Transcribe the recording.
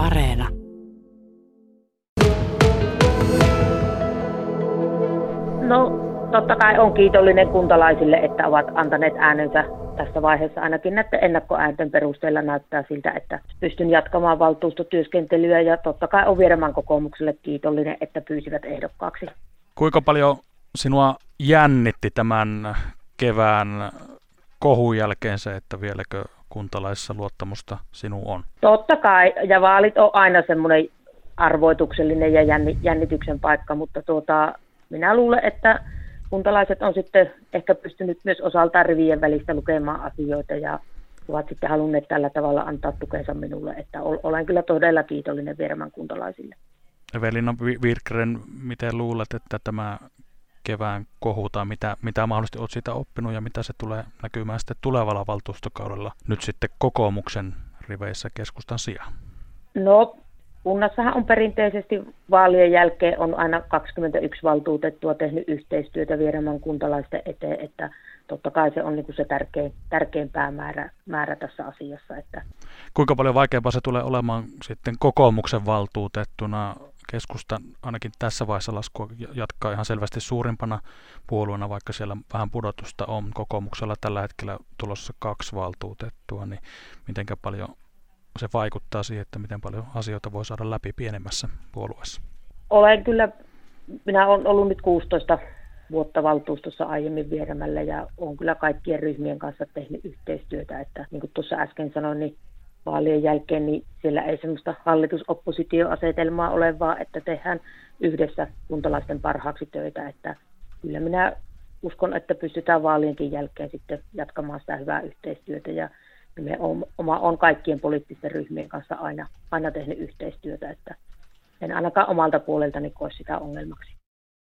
Areena. No totta kai on kiitollinen kuntalaisille, että ovat antaneet äänensä tässä vaiheessa ainakin näiden ennakkoäänten perusteella näyttää siltä, että pystyn jatkamaan valtuustotyöskentelyä ja totta kai on Viereman kokoomukselle kiitollinen, että pyysivät ehdokkaaksi. Kuinka paljon sinua jännitti tämän kevään kohun jälkeen se, että vieläkö kuntalaisessa luottamusta sinuun on? Totta kai, ja vaalit on aina semmoinen arvoituksellinen ja jännityksen paikka, mutta tuota, minä luulen, että kuntalaiset on sitten ehkä pystynyt myös osaltaan rivien välistä lukemaan asioita ja ovat sitten halunneet tällä tavalla antaa tukensa minulle, että olen kyllä todella kiitollinen Vierman kuntalaisille. Evelina Virkren, miten luulet, että tämä kevään kohu tai mitä, mitä mahdollisesti olet siitä oppinut ja mitä se tulee näkymään sitten tulevalla valtuustokaudella nyt sitten kokoomuksen riveissä keskustan sijaan? No Kunnassahan on perinteisesti vaalien jälkeen on aina 21 valtuutettua tehnyt yhteistyötä Viereman kuntalaisten eteen, että totta kai se on niin kuin se tärkein, tärkein päämäärä määrä tässä asiassa. Että. Kuinka paljon vaikeampaa se tulee olemaan sitten kokoomuksen valtuutettuna? Keskusta ainakin tässä vaiheessa laskua jatkaa ihan selvästi suurimpana puolueena, vaikka siellä vähän pudotusta on. Kokoomuksella tällä hetkellä tulossa kaksi valtuutettua, niin mitenkä paljon se vaikuttaa siihen, että miten paljon asioita voi saada läpi pienemmässä puolueessa? Olen kyllä, minä olen ollut nyt 16 vuotta valtuustossa aiemmin vieremällä ja olen kyllä kaikkien ryhmien kanssa tehnyt yhteistyötä, että niin kuin tuossa äsken sanoin, niin vaalien jälkeen niin siellä ei semmoista hallitusoppositioasetelmaa ole, vaan että tehdään yhdessä kuntalaisten parhaaksi töitä, että kyllä minä uskon, että pystytään vaalienkin jälkeen sitten jatkamaan sitä hyvää yhteistyötä ja me oma, on kaikkien poliittisten ryhmien kanssa aina, aina tehnyt yhteistyötä, että en ainakaan omalta puoleltani koe sitä ongelmaksi.